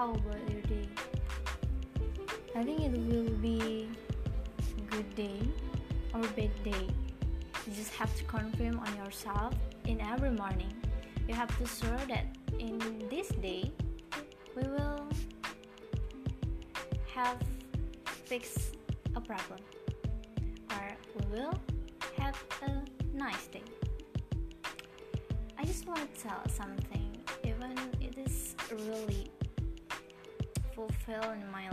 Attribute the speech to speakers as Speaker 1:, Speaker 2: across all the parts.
Speaker 1: how about your day? I think it will be good day or bad day. You just have to confirm on yourself in every morning. You have to sure that in this day we will have fixed a problem or we will have a nice day. I just want to tell something, even it is really fulfilled in my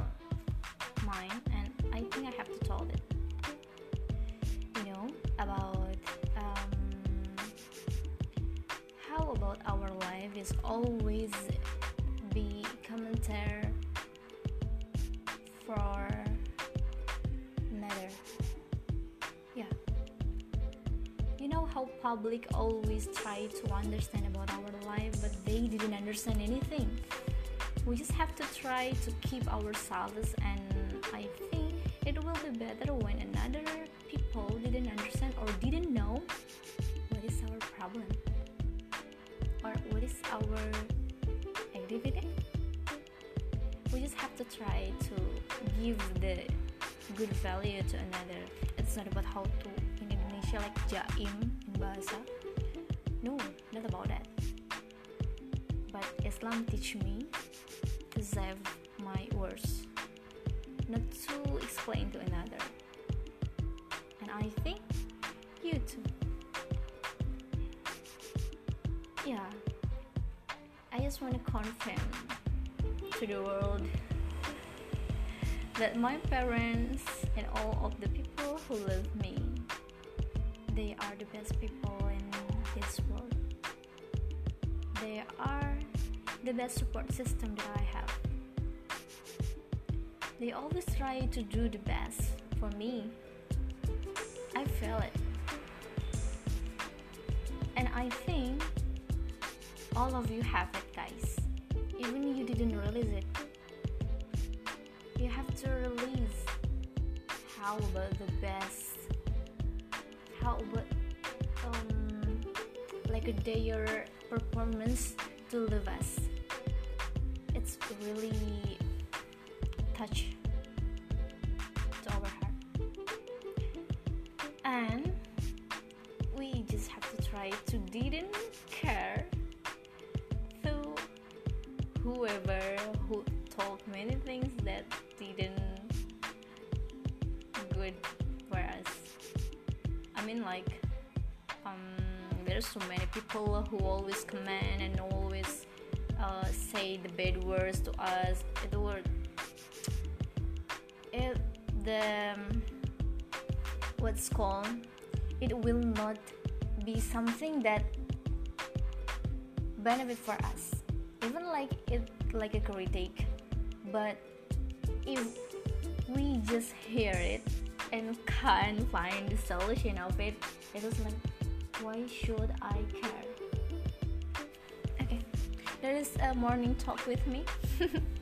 Speaker 1: mind, and I think I have to tell it. You know about um, how about our life is always be commentary for matter. Yeah. You know how public always try to understand about our life, but they didn't understand anything. We just have to try to keep ourselves, and I think it will be better when another people didn't understand or didn't know what is our problem or what is our activity. We just have to try to give the good value to another. It's not about how to in Indonesia like jaim in bahasa. No, not about that. But Islam teach me save my words, not to explain to another. And I think you too. Yeah, I just want to confirm to the world that my parents and all of the people who love me they are the best people in this world they are the best support system that i have. They always try to do the best for me. I feel it. And i think all of you have it guys. Even you didn't realize it you have to release how about the best how about um like a day your performance to live us it's really touch to our heart and we just have to try to didn't care to whoever who told many things that didn't good for us. I mean, like, um, there's so many people who always comment and always uh, say the bad words to us. It will, it the eh, um, what's called, it will not be something that benefit for us. Even like it like a critique but if we just hear it and can't find the solution of it it is like why should i care there is a morning talk with me